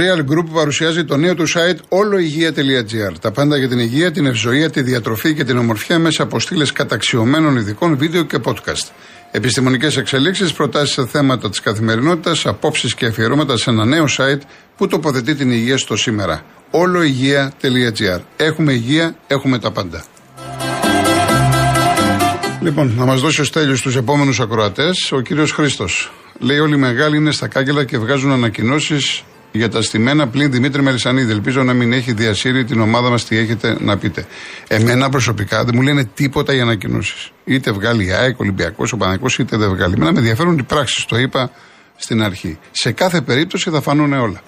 Real Group παρουσιάζει το νέο του site όλοηγεία.gr. Τα πάντα για την υγεία, την ευζοία, τη διατροφή και την ομορφιά μέσα από στήλες καταξιωμένων ειδικών βίντεο και podcast. Επιστημονικές εξελίξεις, προτάσεις σε θέματα της καθημερινότητας, απόψεις και αφιερώματα σε ένα νέο site που τοποθετεί την υγεία στο σήμερα. Όλοηγεία.gr. Έχουμε υγεία, έχουμε τα πάντα. Λοιπόν, να μας δώσει ο Στέλιος τους επόμενους ακροατές, ο κύριος Χρήστος. Λέει: Όλοι οι μεγάλοι είναι στα κάγκελα και βγάζουν ανακοινώσεις για τα στημένα πλην Δημήτρη Μελισανίδη. Ελπίζω να μην έχει διασύρει την ομάδα μας τι έχετε να πείτε. Εμένα προσωπικά δεν μου λένε τίποτα οι ανακοινώσεις. Είτε βγάλει η ΑΕΚ, Ολυμπιακός, ο Παναγικός, είτε δεν βγάλει. Εμένα με ενδιαφέρουν οι πράξεις, το είπα στην αρχή. Σε κάθε περίπτωση θα φανούν όλα.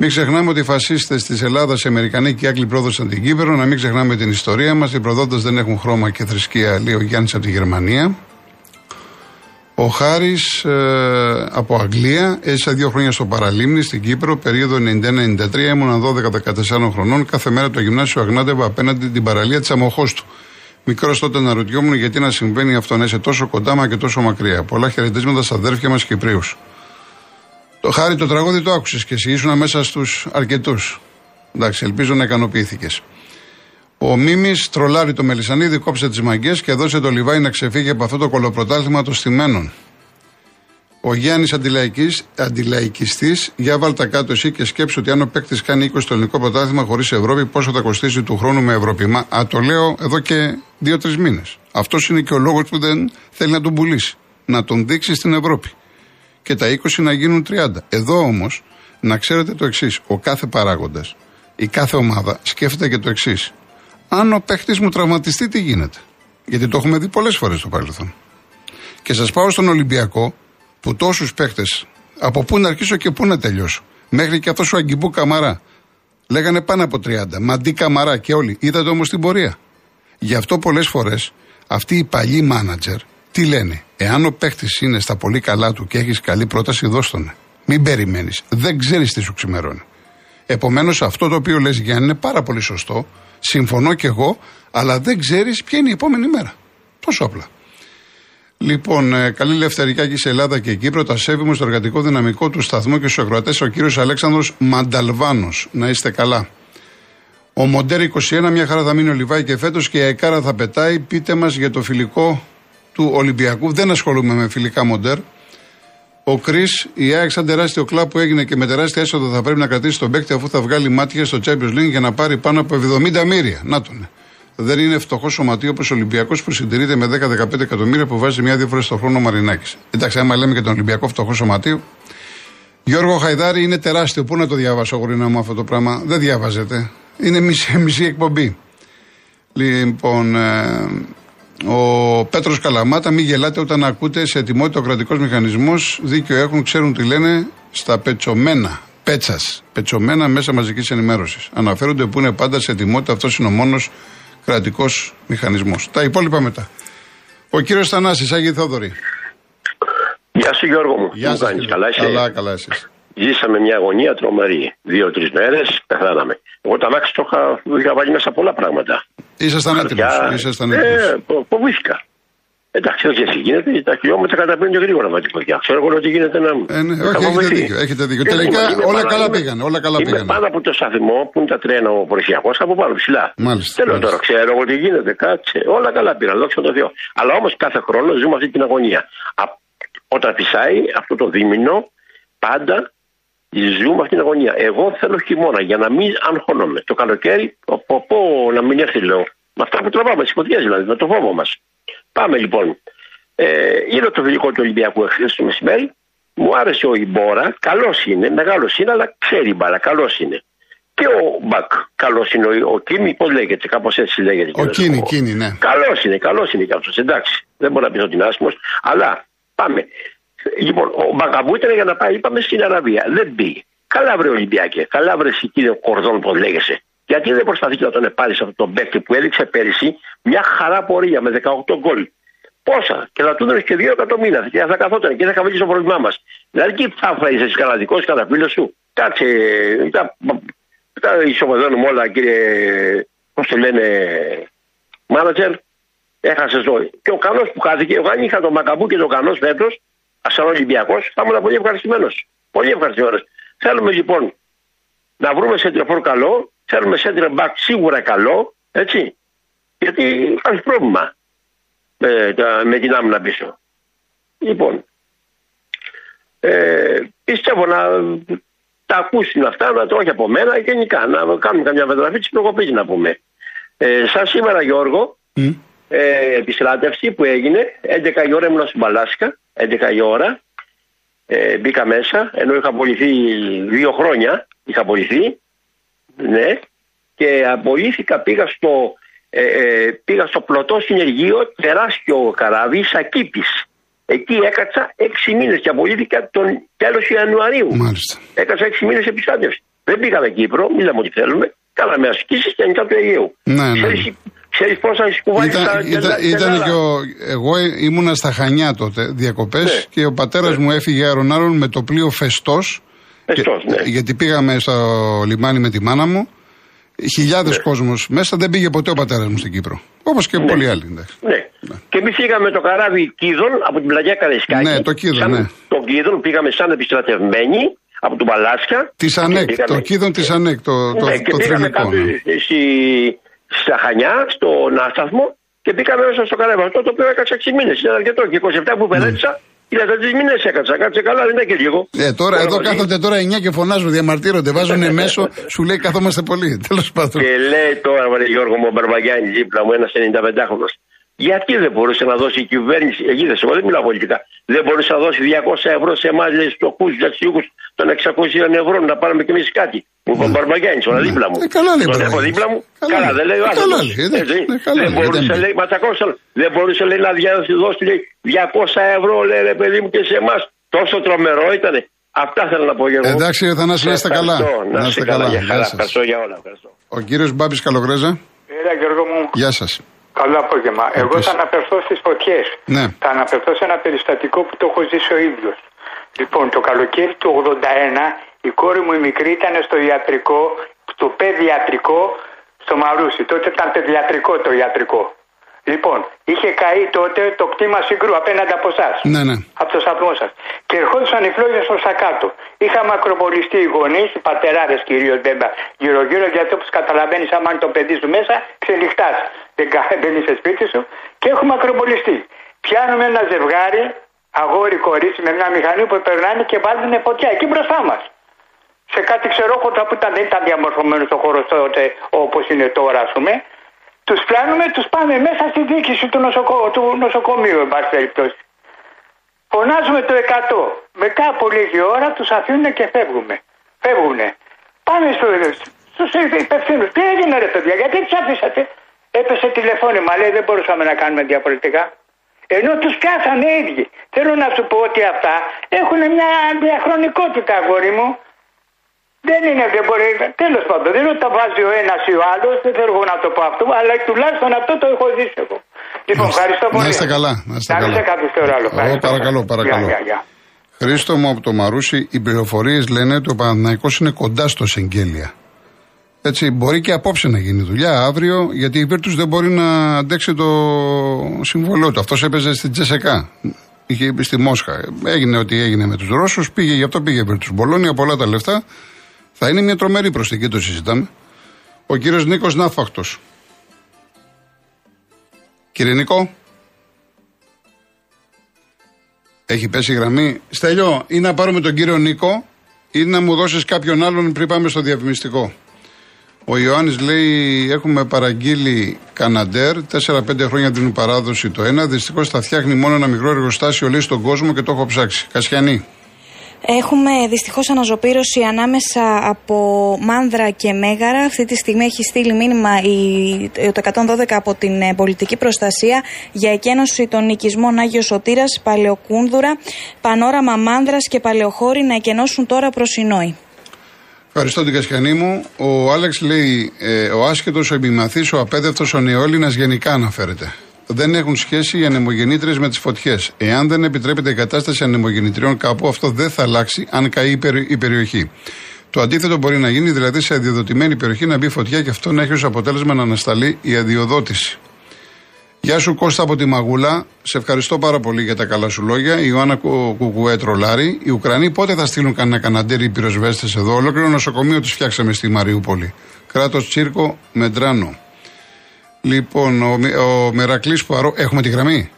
Μην ξεχνάμε ότι οι φασίστες της Ελλάδας, οι Αμερικανοί και οι Άγγλοι πρόδωσαν την Κύπρο. Να μην ξεχνάμε την ιστορία μας. Οι προδότες δεν έχουν χρώμα και θρησκεία, λέει ο Γιάννης από τη Γερμανία. Ο Χάρης ε, από Αγγλία έζησε δύο χρόνια στο Παραλίμνη στην Κύπρο, περίοδο 91-93. Ήμουν 12-14 χρονών. Κάθε μέρα το γυμνάσιο αγνάτευα απέναντι την παραλία της αμοχώ του. Μικρός τότε να ρωτιόμουν γιατί να συμβαίνει αυτό να είσαι τόσο κοντά μα και τόσο μακριά. Πολλά χαιρετίσματα στα αδέρφια μας Κυπρίους. Το χάρη το τραγούδι το άκουσες και εσύ ήσουν μέσα στους αρκετούς. Εντάξει, ελπίζω να ικανοποιήθηκες. Ο Μίμης τρολάρει το Μελισανίδη, κόψε τις μαγκές και έδωσε το Λιβάη να ξεφύγει από αυτό το κολοπρωτάθλημα των στημένων. Ο Γιάννης αντιλαϊκιστής, για βάλτα κάτω εσύ και σκέψου ότι αν ο παίκτης κάνει 20 στο ελληνικό πρωτάθλημα χωρίς Ευρώπη, πόσο θα κοστίσει του χρόνου με Ευρώπη. Μα α, το λέω εδώ και δύο-τρεις μήνες. Αυτός είναι και ο λόγος που δεν θέλει να τον πουλήσει. Να τον δείξει στην Ευρώπη. Και τα 20 να γίνουν 30. Εδώ όμως να ξέρετε το εξής. Ο κάθε παράγοντας, η κάθε ομάδα σκέφτεται και το εξής αν ο παίχτης μου τραυματιστεί, τι γίνεται; Γιατί το έχουμε δει πολλές φορές στο παρελθόν. Και σας πάω στον Ολυμπιακό, που τόσους παίχτες, από πού να αρχίσω και πού να τελειώσω. Μέχρι και αυτός ο Αγκιμπού Καμαρά. Λέγανε πάνω από 30. Μαντί Καμαρά και όλοι. Είδατε όμως την πορεία. Γι' αυτό πολλές φορές αυτοί οι παλιοί μάνατζερ τι λένε; Εάν ο παίχτης είναι στα πολύ καλά του και έχεις καλή πρόταση, δώστον. Μην περιμένεις. Δεν ξέρεις τι σου ξημερώνει. Επομένως, αυτό το οποίο λες Γιάννη είναι πάρα πολύ σωστό. Συμφωνώ κι εγώ, αλλά δεν ξέρεις ποια είναι η επόμενη μέρα. Τόσο απλά. Λοιπόν, ε, καλή λευτερικά και σε Ελλάδα και Κύπρο. Τα σέβουμε στο εργατικό δυναμικό του σταθμού και στους ακροατές. Ο κύριος Αλέξανδρος Μανταλβάνος. Να είστε καλά. Ο Μοντέρ 21, μια χαρά θα μείνει ο Λιβάη και φέτος και η Αεκάρα θα πετάει. Πείτε μας για το φιλικό του Ολυμπιακού. Δεν ασχολούμαι με φιλικά Μοντέρ. Ο Κρι, η ΑΕΚ, σαν τεράστιο κλαπ που έγινε και με τεράστια έσοδα θα πρέπει να κρατήσει τον παίκτη αφού θα βγάλει μάτια στο Champions League για να πάρει πάνω από 70 μύρια. Να τον. Δεν είναι φτωχό σωματείο όπως ο Ολυμπιακός που συντηρείται με 10-15 εκατομμύρια που βάζει μια-δύο φορές το χρόνο ο Μαρινάκης. Εντάξει, άμα λέμε και τον Ολυμπιακό φτωχό σωματείο. Γιώργο Χαϊδάρη είναι τεράστιο. Πού να το διαβάσω, γορίνα μου, αυτό το πράγμα; Δεν διαβάζεται. Είναι μισή, μισή εκπομπή. Λοιπόν, ε, ο Πέτρος Καλαμάτα, μην γελάτε όταν ακούτε σε ετοιμότητα ο κρατικός μηχανισμός. Δίκιο έχουν, ξέρουν τι λένε στα πετσομένα. Πέτσας. Πετσομένα μέσα μαζικής ενημέρωσης. Αναφέρονται που είναι πάντα σε ετοιμότητα. Αυτός είναι ο μόνος κρατικός μηχανισμός. Τα υπόλοιπα μετά. Ο κύριος Θανάσης, Άγιοι Θόδωρη. Γεια σου Γιώργο μου. Γεια σας. Καλά, καλά, καλά εσείς. Ζήσαμε μια αγωνία τρομερή. Δύο-τρεις μέρες πεθάναμε. Εγώ τα αμάξι το είχα, είχα βάλει μέσα πολλά πράγματα. Ήσασταν έτοιμος. Ήσασταν έτοιμος. Ε, φοβήθηκα. Εντάξει, όχι εσύ γίνεται, τα χιλιόμετρα καταπίνουν και γρήγορα με την φωτιά. Ξέρω εγώ ότι γίνεται να. Ε, ναι, όχι, έχετε δίκιο. Έχετε δίκιο. Τελικά όλα καλά πήγαν. Όλα καλά είμαι πήγαν. πάνω από το σταθμό που είναι τα τρένα ο Πορεσιακό από πάνω ψηλά. Μάλιστα. Θέλω τώρα, ξέρω εγώ τι γίνεται, κάτσε. Όλα καλά πήγαν, δόξα τω Θεώ. Αλλά όμως κάθε χρόνο ζούμε αυτή την αγωνία. Α, όταν φυσάει αυτό το δίμηνο, πάντα ζούμε αυτή την αγωνία. Εγώ θέλω χειμώνα για να μην αγχώνομαι. Το καλοκαίρι, πω, πω, να μην έρθει λέω. Με αυτά που τραβάμε, τις φωτιές δηλαδή, με το φόβο μας. Πάμε λοιπόν. Ε, είδα το φιλικό του Ολυμπιακού εχθές το μεσημέρι. Μου άρεσε ο Ιμπόρα. Καλός είναι, μεγάλος είναι, αλλά ξέρει μπαλά. Καλός είναι. Και ο Μπακ. Καλός είναι. Ο, ο Κίμη, πώς λέγεται, κάπως έτσι λέγεται. Ο Κίνη, Κίνη, ναι. Καλός είναι, καλός είναι κι αυτός. Εντάξει. Δεν μπορώ να πεις ότι είναι άσχημος. Αλλά πάμε. Λοιπόν, ο Μπακαμπού ήταν για να πάει, είπαμε, στην Αραβία. Δεν πήγε. Καλά βρε Ολυμπιακέ. Καλά βρε κύριε Κορδόν, πώ λέγεσαι. Γιατί δεν προσπαθεί να τον πάρει αυτό τον παίκτη που έδειξε πέρυσι μια χαρά πορεία με 18 γκολ. Πόσα, και θα του δώσει και 2 εκατομμύρια και θα καθόταν και θα χαμηλήσει το πρόβλημά μας. Δηλαδή τι θα φέρει εσύ καναδικό κατά φίλος σου; Κάτσε, τα, τα ισοπεδώνουμε όλα κύριε, πώς το λένε, μάνατζερ. Έχασες ζωή. Και ο Κανός που χάθηκε, εγώ αν είχα τον Μακαμπού και τον Κανός φέτος, σαν Ολυμπιακός, θα ήμουν πολύ ευχαριστημένος. Πολύ ευχαριστημένος. Θέλουμε λοιπόν να βρούμε σέντρεφορ καλό, θέλουμε σέντρεμπακ σίγουρα καλό, έτσι. Γιατί υπάρχει πρόβλημα με, με την άμυνα πίσω. Λοιπόν, ε, πιστεύω να τα ακούσουν αυτά, να το όχι από μένα, γενικά να κάνουμε καμιά μεταγραφή της προκοπής να πούμε. Ε, σαν σήμερα Γιώργο, mm. ε, επιστράτευση που έγινε, 11 η ώρα ήμουν στην Παλάσκα, 11 η ώρα, ε, μπήκα μέσα, ενώ είχα απολυθεί δύο χρόνια, είχα απολυθεί, ναι, και απολύθηκα, πήγα στο, ε, ε, πήγα στο πλωτό συνεργείο, τεράστιο καράβι, Σακίπης. Εκεί έκατσα έξι μήνες και απολύθηκα τον τέλος Ιανουαρίου. Μάλιστα. Έκατσα έξι μήνες επιστράτευσης. Δεν πήγαμε Κύπρο, μιλάμε ότι θέλουμε. Κάναμε ασκήσεις και ανοιχτά του Αιγαίου. Ναι, ναι. Ξέρεις πόσα ήταν, ήταν, ήταν και ο, εγώ ήμουνα στα Χανιά τότε, διακοπές, ναι. και ο πατέρας ναι. μου έφυγε αερονάρων με το πλοίο Φεστός. ναι. Γιατί πήγαμε στο λιμάνι με τη μάνα μου. Χιλιάδες ναι. κόσμος μέσα, δεν πήγε ποτέ ο πατέρας μου στην Κύπρο. Όπως και ναι. πολλοί άλλοι. Ναι. ναι. Και εμείς πήγαμε το καράβι Κίδων από την πλαγιά Καραϊσκάκη. Ναι, το Κίδων, ναι. Το Κίδων πήγαμε σαν επιστρατευμένοι από τον Παλάσια. Της ΑΝΕΚ, το Κίδων της ΑΝΕΚ, το, το, ναι, το, το θρηλυκό. Στη, στα Χανιά, στον Άσταθμο και πήγαμε μέσα στο καράβι αυτό το οποίο έκατσε 6 μήνες. Ήταν αρκετό. Και 27 που πελέτησα, Είδα τρεις μήνες έκατσα, κάτσε καλά, δεν είναι και λίγο. Ε, τώρα, εδώ κάθονται τώρα 9 και φωνάζουν, διαμαρτύρονται, βάζουν μέσο, σου λέει καθόμαστε πολύ. Τέλος πάντων. Και λέει τώρα, Μαρή Γιώργο μου, ο Μπαρμπαγιάννη δίπλα μου, ένας 95χρονο. Γιατί δεν μπορούσε να δώσει η κυβέρνηση, εκεί δεν εγώ δεν μιλάω πολιτικά, δεν μπορούσε να δώσει 200 ευρώ σε εμάς, λέει, στους για των 600 ευρώ να πάρουμε κι εμείς κάτι. Μου είπε ο Μπαρμπαγιάννη, όλα δίπλα μου. Ε, καλά λέει, Τον έχω δίπλα μου. Καλά, δεν λέει ο άλλο. Δεν μπορούσε, λέει, μα δεν μπορούσε, λέει, να δώσει, λέει, 200 ευρώ, λέει, ρε παιδί μου και σε εμάς. Τόσο τρομερό ήταν. Αυτά θέλω να πω για εγώ. Εντάξει, θα να είστε καλά. Να είστε καλά. Ευχαριστώ για όλα. Ο κύριος Μπάμπης Καλογρέζα. Έλα, Γιώργο μου. Γεια σας. Καλό απόγευμα. Εγώ θα αναφερθώ στις φωτιές. Ναι. Θα αναφερθώ σε ένα περιστατικό που το έχω ζήσει ο ίδιος. Λοιπόν, το καλοκαίρι του 81 η κόρη μου η μικρή ήταν στο ιατρικό, στο παιδιατρικό στο Μαρούσι. Τότε ήταν παιδιατρικό το ιατρικό. Λοιπόν, είχε καεί τότε το κτήμα συγκρού απέναντι από εσάς. Ναι, ναι. Από το σταθμό σας. Και ερχόντουσαν οι φλόγες προ τα κάτω. Είχαμε ακροπολιστεί οι γονείς, οι πατεράδες κυρίως γύρω-γύρω, γιατί όπως καταλαβαίνεις, άμα είναι το παιδί σου μέσα, ξενυχτάς. Δεν, δεν είσαι σπίτι σου. Και έχουμε ακροπολιστεί. Πιάνουμε ένα ζευγάρι, αγόρι κορίτσι με μια μηχανή που περνάνε και βάζουν φωτιά εκεί μπροστά μας. Σε κάτι ξερόχωτα που ήταν, δεν ήταν διαμορφωμένο ο χώρο τότε όπως είναι τώρα, ας πούμε. Τους πιάνουμε, τους πάμε μέσα στη διοίκηση του, νοσοκο, του νοσοκομείου, εν πάση περιπτώσει. Φωνάζουμε το 100. Μετά από λίγη ώρα τους αφήνουν και φεύγουμε. Φεύγουνε. Πάμε στους υπευθύνους. Τι έγινε, ρε παιδιά, γιατί τους αφήσατε; Έπεσε τηλεφώνημα, λέει δεν μπορούσαμε να κάνουμε διαφορετικά. Ενώ τους πιάσανε οι ίδιοι. Θέλω να σου πω ότι αυτά έχουν μια διαχρονικότητα, αγόρι μου. Δεν είναι, δεν μπορεί. Τέλος πάντων, δεν είναι ότι τα βάζει ο ένας ή ο άλλος, δεν θέλω εγώ να το πω αυτό, αλλά τουλάχιστον αυτό το έχω ζήσει εγώ. Λοιπόν, ευχαριστώ πολύ. Να είστε καλά. Να είστε καλά. άλλο. Εγώ παρακαλώ, παρακαλώ. Γεια, γεια, Χρήστο μου από το Μαρούσι, οι πληροφορίες λένε ότι ο Παναναϊκό είναι κοντά στο Σεγγέλια. Έτσι, μπορεί και απόψε να γίνει δουλειά αύριο, γιατί η Βίρτου δεν μπορεί να αντέξει το συμβολό του. Αυτός έπαιζε στην Τζεσεκά. Είχε στη Μόσχα. Έγινε ό,τι έγινε με τους Ρώσους, πήγε, γι' αυτό πήγε η Βίρτου Μπολόνια, πολλά τα λεφτά. Θα είναι μια τρομερή προσθήκη, το συζητάμε. Ο κύριος Νίκος Ναύφαχτος. Κύριε Νίκο. Έχει πέσει η γραμμή. Στέλιο, ή να πάρουμε τον κύριο Νίκο ή να μου δώσεις κάποιον άλλον πριν πάμε στο διαφημιστικό. Ο Ιωάννης λέει έχουμε παραγγείλει Καναντέρ, 4-5 χρόνια την παράδοση το ένα, δυστυχώς θα φτιάχνει μόνο ένα μικρό εργοστάσιο λέει στον κόσμο και το έχω ψάξει. Κασιανή. Έχουμε δυστυχώς αναζωπήρωση ανάμεσα από Μάνδρα και Μέγαρα. Αυτή τη στιγμή έχει στείλει μήνυμα η, το 112 από την ε, πολιτική προστασία για εκένωση των οικισμών Άγιος Σωτήρας, Παλαιοκούνδουρα, Πανόραμα Μάνδρας και Παλαιοχώρη να εκενώσουν τώρα προς Ινόη. Ευχαριστώ την Κασιανή μου. Ο Άλεξ λέει: ε, Ο άσχετος, ο επιμαθής, ο απέδευτος, ο νεόλυνας γενικά αναφέρεται δεν έχουν σχέση οι ανεμογεννήτριες με τις φωτιές. Εάν δεν επιτρέπεται η κατάσταση ανεμογεννητριών κάπου, αυτό δεν θα αλλάξει αν καεί η περιοχή. Το αντίθετο μπορεί να γίνει, δηλαδή σε αδειοδοτημένη περιοχή να μπει φωτιά και αυτό να έχει ως αποτέλεσμα να ανασταλεί η αδειοδότηση. Γεια σου Κώστα από τη Μαγούλα. Σε ευχαριστώ πάρα πολύ για τα καλά σου λόγια. Η Ιωάννα Κουκουέ τρολάρη. Οι Ουκρανοί πότε θα στείλουν κανένα καναντέρι πυροσβέστες εδώ; Ολόκληρο νοσοκομείο τους φτιάξαμε στη Μαριούπολη. Κράτος Τσίρκο Μεντράνο. Λοιπόν, ο, ο Μερακλής Πουαρό. Έχουμε τη γραμμή;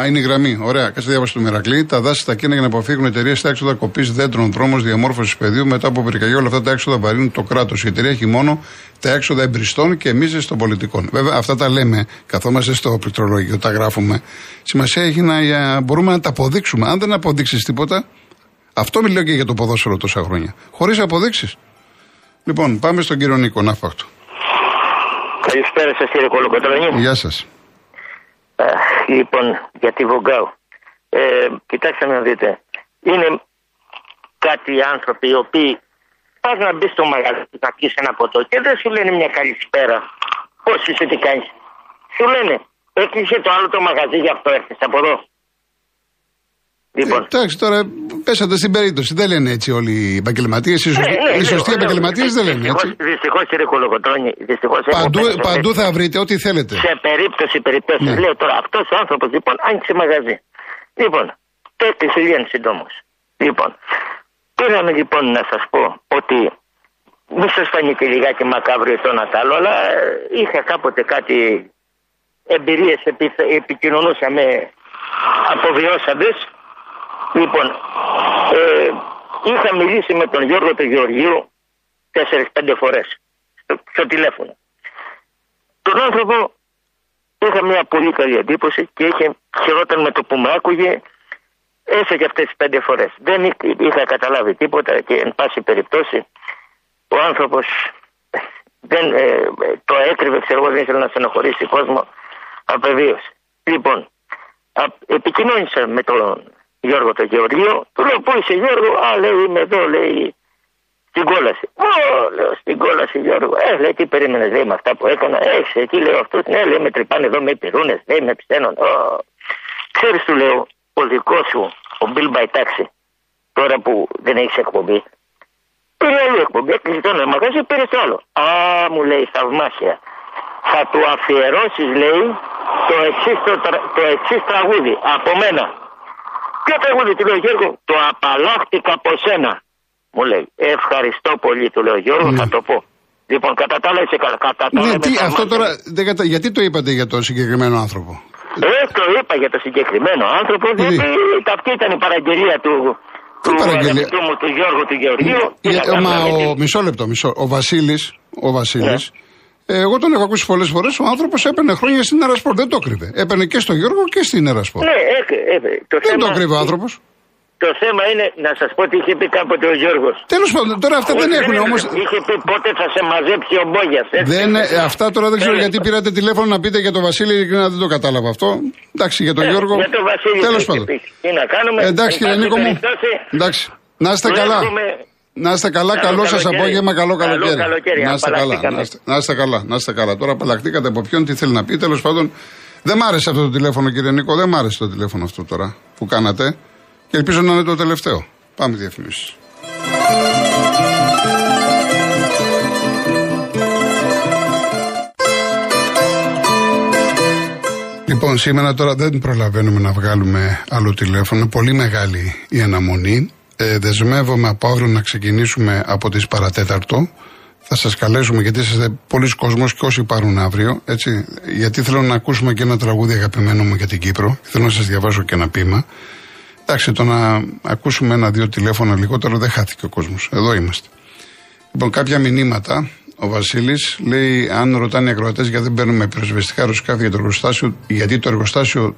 Α, είναι η γραμμή. Ωραία. Κάτσε διάβαση του Μερακλή. Τα δάση στα κίνα για να αποφύγουν εταιρείες στα έξοδα κοπής δέντρων, δρόμο διαμόρφωσης πεδίου. Μετά από πυρκαγιά, όλα αυτά τα έξοδα βαρύνουν το κράτος. Η εταιρεία έχει μόνο τα έξοδα εμπριστών και εμεί των πολιτικών. Βέβαια, αυτά τα λέμε, καθόμαστε στο πληκτρολόγιο, τα γράφουμε. Σημασία έχει να μπορούμε να τα αποδείξουμε. Αν δεν αποδείξεις τίποτα, αυτό μιλάω και για το ποδόσφαιρο τόσα χρόνια. Χωρίς αποδείξεις. Λοιπόν, πάμε στον κύριο Νίκο Ναύπακτο. Καλησπέρα σας κύριε Κολοκοτρονή. Γεια σας. Λοιπόν, για τη Βογκάου. Ε, κοιτάξτε να δείτε. Είναι κάτι άνθρωποι οι οποίοι πας να μπεις στο μαγαζί να πιεις ένα ποτό και δεν σου λένε μια καλησπέρα. Πώς είσαι, τι κάνεις. Σου λένε, έκλεισε το άλλο το μαγαζί γι' αυτό έρθεις από εδώ. Λοιπόν. Ε, εντάξει, τώρα πέσατε στην περίπτωση. Δεν λένε έτσι όλοι οι επαγγελματίες. Οι, σωστοί, ε, οι σωστοί επαγγελματίες δεν λένε έτσι. Δυστυχώς, κύριε Κολοκοτρόνη, δυστυχώς. Παντού, παντού θα βρείτε ό,τι θέλετε. Σε περίπτωση, περίπτωση. Ναι. Λέω τώρα, αυτός ο άνθρωπος λοιπόν άνοιξε μαγαζί. Λοιπόν, το έκλεισε λίγο συντόμως. Λοιπόν, πήραμε λοιπόν να σας πω ότι μη σας φανεί και λιγάκι μακάβριο το ένα άλλο, αλλά είχα κάποτε κάτι εμπειρίες επικοινωνούσα με αποβιώσαντες Λοιπόν, ε, είχα μιλήσει με τον Γιώργο του Γεωργίου τέσσερις-πέντε φορές στο, στο τηλέφωνο. Τον άνθρωπο είχα μια πολύ καλή εντύπωση και είχε χειρόταν με το που με άκουγε έφεγε αυτές τις πέντε φορές. Δεν είχα καταλάβει τίποτα και εν πάση περιπτώσει ο άνθρωπος δεν ε, το έκρυβε, ξέρω εγώ, δεν ήθελε να στενοχωρήσει κόσμο, απεβίωσε. Λοιπόν, επικοινώνησα με τον Γιώργο το Γεωργίο, του λέω πού είσαι Γιώργο, α λέει είμαι εδώ, λέει στην κόλαση. Ω, λέω στην κόλαση Γιώργο, ε λέει τι περίμενες λέει με αυτά που έκανα, έχει εκεί λέω αυτού, ναι λέει με τρυπάνε εδώ με πυρούνες, λέει με ψένων. Ξέρεις του λέω, ο δικός σου, ο Bill by Taxi, τώρα που δεν έχεις εκπομπή, πήρε άλλη εκπομπή, έκλεισε το ένα μαγαζί, πήρε το άλλο. Α, μου λέει θαυμάσια. Θα του αφιερώσεις, λέει, το εξής το, το εξής τραγούδι από μένα. Ποιο τραγούδι, του λέω Γιώργο, το απαλλάχτηκα από σένα. Μου λέει, ευχαριστώ πολύ, του λέω Γιώργο, ναι. θα το πω. Λοιπόν, κατά τα άλλα είσαι κατά τα ναι, τι, αυτό τώρα, δεν κατα... γιατί το είπατε για τον συγκεκριμένο άνθρωπο; Ε, το είπα για τον συγκεκριμένο άνθρωπο, διότι αυτή ήταν η παραγγελία του, του αγαπητού μου, του Γιώργου του Γεωργίου. Ε, μα ο, μισό λεπτό, μισό. Ο Βασίλης, ο Βασίλης, ναι. Ε, εγώ τον έχω ακούσει πολλές φορές. Ο άνθρωπος έπαιρνε χρόνια στην Ερασπορ. Δεν το κρύβε. Έπαιρνε και στο Γιώργο και στην Ερασπορ. Ναι, ε, ε, το Δεν το κρύβε ο άνθρωπος. Το θέμα είναι να σας πω τι είχε πει κάποτε ο Γιώργος. Τέλος πάντων, τώρα αυτά δεν έχουν όμω. Είχε πει πότε θα σε μαζέψει ο Μπόγιας. Δεν, αυτά τώρα δεν ξέρω γιατί πήρατε τηλέφωνο να πείτε για τον Βασίλη, ειλικρινά δεν το κατάλαβα αυτό. Εντάξει, για τον Γιώργο. Για τον Βασίλη. Τέλος πάντων. Τι να κάνουμε. Εντάξει, κύριε Νίκο μου. Εντάξει. Να είστε καλά. Να είστε καλά, καλό σας απόγευμα, καλό καλοκαίρι. Να είστε καλά, να είστε, καλά, να είστε καλά. Τώρα απαλλαχτήκατε από ποιον, τι θέλει να πει. Τέλος πάντων, δεν μ' άρεσε αυτό το τηλέφωνο, κύριε Νίκο, δεν μ' άρεσε το τηλέφωνο αυτό τώρα που κάνατε. Και ελπίζω να είναι το τελευταίο. Πάμε διαφημίσεις. Λοιπόν, σήμερα τώρα δεν προλαβαίνουμε να βγάλουμε άλλο τηλέφωνο. Πολύ μεγάλη η αναμονή ε, δεσμεύομαι από αύριο να ξεκινήσουμε από τις παρατέταρτο. Θα σας καλέσουμε γιατί είστε πολλοί κόσμος και όσοι πάρουν αύριο, έτσι, γιατί θέλω να ακούσουμε και ένα τραγούδι αγαπημένο μου για την Κύπρο. Θέλω να σας διαβάσω και ένα πείμα. Εντάξει, το να ακούσουμε ένα-δύο τηλέφωνα λιγότερο δεν χάθηκε ο κόσμος. Εδώ είμαστε. Λοιπόν, κάποια μηνύματα. Ο Βασίλης λέει: Αν ρωτάνε οι ακροατές γιατί δεν παίρνουμε πυροσβεστικά αεροσκάφη για το εργοστάσιο, γιατί το εργοστάσιο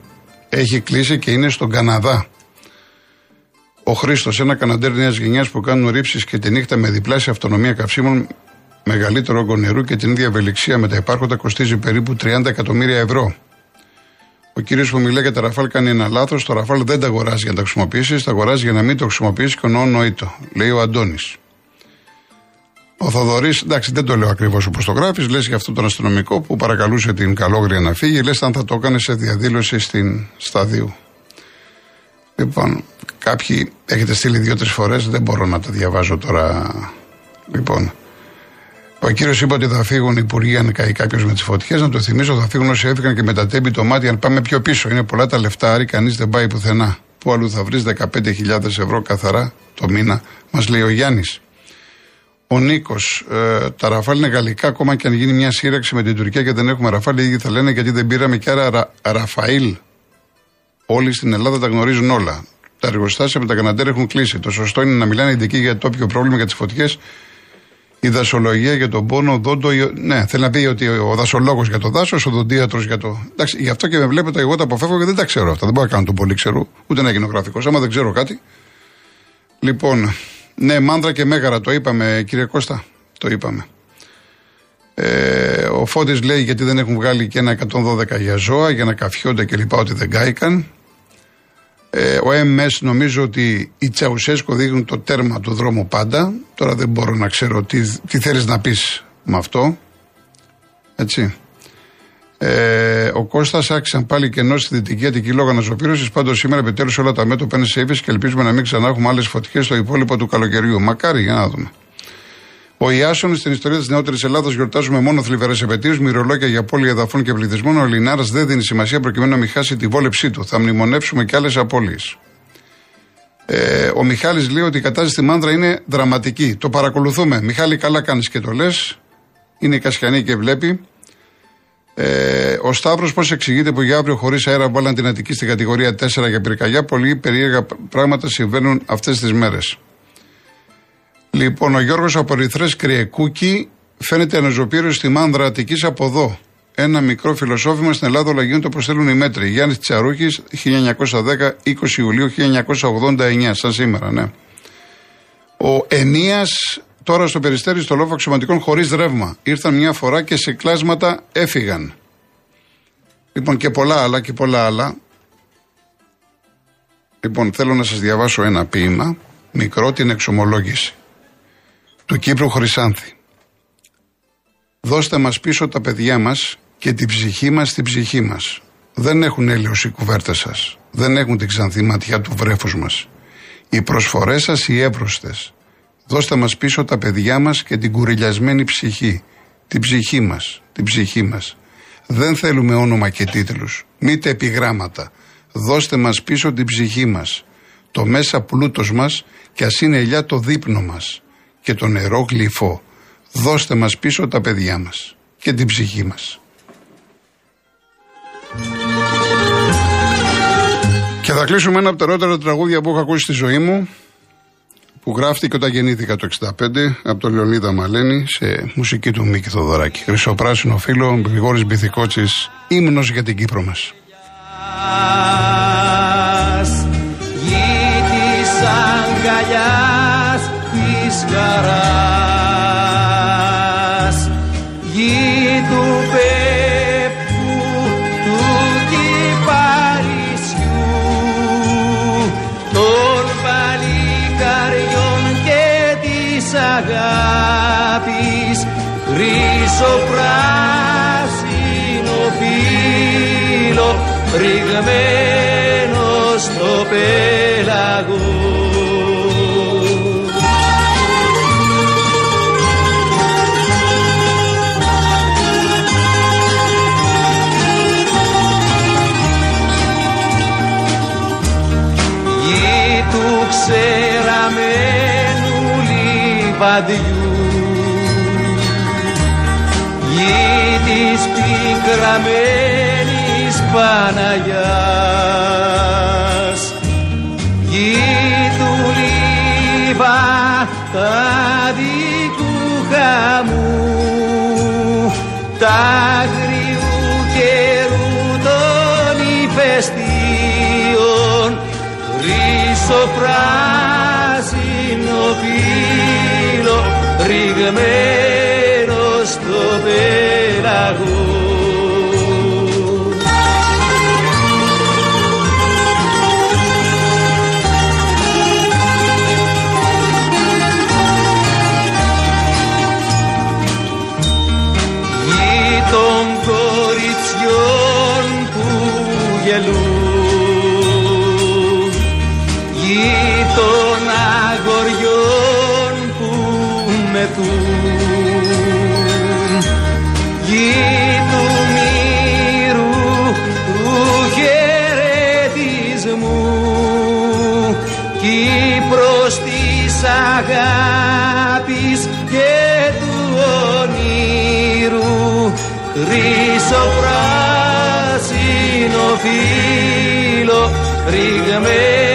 έχει κλείσει και είναι στον Καναδά. Ο Χρήστος, ένα καναντέρ νέας γενιάς που κάνουν ρήψεις και τη νύχτα με διπλάσια αυτονομία καυσίμων, μεγαλύτερο όγκο νερού και την ίδια ευελιξία με τα υπάρχοντα κοστίζει περίπου 30 εκατομμύρια ευρώ. Ο κύριος που μιλάει για τα Ραφάλ κάνει ένα λάθος. Το Ραφάλ δεν τα αγοράζει για να τα χρησιμοποιήσεις, τα αγοράζει για να μην το χρησιμοποιήσεις και ο νοήτο, λέει ο Αντώνης. Ο Θοδωρής, εντάξει, δεν το λέω ακριβώς όπως το γράφεις, λες για αυτό τον αστυνομικό που παρακαλούσε την Καλόγρια να φύγει, λες αν θα το έκανε σε διαδήλωση στην Σταδίου. Λοιπόν, κάποιοι έχετε στείλει δύο-τρεις φορές, δεν μπορώ να τα διαβάζω τώρα. Λοιπόν, Ο κύριος είπε ότι θα φύγουν οι υπουργοί αν καεί κάποιος με τις φωτιές. Να το θυμίσω, θα φύγουν όσοι έφυγαν και με τα τέμπη το μάτι. Αν πάμε πιο πίσω, είναι πολλά τα λεφτά, άρη κανείς δεν πάει πουθενά. Πού αλλού θα βρεις 15.000 ευρώ καθαρά το μήνα, μας λέει ο Γιάννης. Ο Νίκος, ε, τα ραφάλ είναι γαλλικά, ακόμα και αν γίνει μια σύραξη με την Τουρκία και δεν έχουμε ραφάλ, οι θα λένε γιατί δεν πήραμε και άρα ρα, Ραφαήλ. Όλοι στην Ελλάδα τα γνωρίζουν όλα. Τα εργοστάσια με τα καναντέρ έχουν κλείσει. Το σωστό είναι να μιλάνε ειδικοί για το όποιο πρόβλημα για τις φωτιές. Η δασολογία για τον πόνο, δόντο. Ναι, θέλει να πει ότι ο δασολόγος για το δάσος, ο δοντίατρος για το. Εντάξει, γι' αυτό και με βλέπετε, εγώ τα αποφεύγω και δεν τα ξέρω αυτά. Δεν μπορώ να κάνω τον πολύ ξέρω, ούτε να γίνω γραφικός. Άμα δεν ξέρω κάτι. Λοιπόν, ναι, μάνδρα και μέγαρα, το είπαμε, κύριε Κώστα. Το είπαμε. Ε, ο Φώτης λέει γιατί δεν έχουν βγάλει και ένα 112 για ζώα, για να καφιόνται και λοιπά ότι δεν κάηκαν. Ε, ο MS νομίζω ότι οι Τσαουσέσκο δείχνουν το τέρμα του δρόμου πάντα. Τώρα δεν μπορώ να ξέρω τι, τι θέλεις να πεις με αυτό. Έτσι. Ε, ο Κώστας άξαν πάλι κενό στη δυτική Αττική λόγω αναζωπήρωσης. Πάντως σήμερα επιτέλους όλα τα μέτωπα είναι σε ύφεση και ελπίζουμε να μην ξανά έχουμε άλλες φωτιές στο υπόλοιπο του καλοκαιριού. Μακάρι, για να δούμε. Ο Ιάσον στην ιστορία της νεότερης Ελλάδα γιορτάζουμε μόνο θλιβερές επαιτίου, μυρολόγια για πόλη εδαφών και πληθυσμών. Ο Λινάρας δεν δίνει σημασία προκειμένου να μην χάσει τη βόλεψή του. Θα μνημονεύσουμε και άλλες απώλειες. Ε, ο Μιχάλης λέει ότι η κατάσταση στη Μάνδρα είναι δραματική. Το παρακολουθούμε. Μιχάλη, καλά κάνεις και το λες. Είναι Κασιανή και βλέπει. Ε, ο Σταύρος πώς εξηγείται που για αύριο χωρίς αέρα βάλαν την Αττική στην κατηγορία 4 για πυρκαγιά. Πολύ περίεργα πράγματα συμβαίνουν αυτές τις μέρες. Λοιπόν, ο Γιώργος από Ρηθρέ Κρυεκούκη φαίνεται αναζωπήρωση στη Μάνδρα Αττικής από εδώ. Ένα μικρό φιλοσόφημα στην Ελλάδα όλα γίνονται όπως θέλουν οι μέτροι. Γιάννης Τσαρούχη, 1910, 20 Ιουλίου 1989, σαν σήμερα, ναι. Ο Ενίας τώρα στο περιστέρι στο λόφο αξιωματικών χωρίς ρεύμα. Ήρθαν μια φορά και σε κλάσματα έφυγαν. Λοιπόν, και πολλά άλλα και πολλά άλλα. Λοιπόν, θέλω να σας διαβάσω ένα ποίημα, μικρό την εξομολόγηση του Κύπρου Χρυσάνθη. Δώστε μας πίσω τα παιδιά μας και την ψυχή μας στην ψυχή μας. Δεν έχουν έλεος οι κουβέρτες σας. Δεν έχουν την ξανθή ματιά του βρέφους μας. Οι προσφορές σας οι έπρωστες. Δώστε μας πίσω τα παιδιά μας και την κουριλιασμένη ψυχή. Την ψυχή μας. Την ψυχή μας. Δεν θέλουμε όνομα και τίτλους. Μήτε επιγράμματα. Δώστε μας πίσω την ψυχή μας. Το μέσα πλούτος μας και ας είναι ελιά το δείπνο μας και το νερό γλυφό. Δώστε μας πίσω τα παιδιά μας και την ψυχή μας. Και θα κλείσουμε ένα από τα ρότερα τραγούδια που έχω ακούσει στη ζωή μου που γράφτηκε όταν γεννήθηκα το 65 από τον Λεωνίδα Μαλένη σε μουσική του Μίκη Θοδωράκη. Χρυσοπράσινο φίλο, Γρηγόρης Μπιθικότσης, ύμνος για την Κύπρο μας. Ξεραμένου λιβαδιού. Γη της πικραμένης Παναγιάς. Γη του λιβαδικού χαμού τα φύλλο ρηγμένο στο πέλαγο Κύπρος της αγάπης και του ονείρου χρυσοπράσινο φύλλο ρηγμένο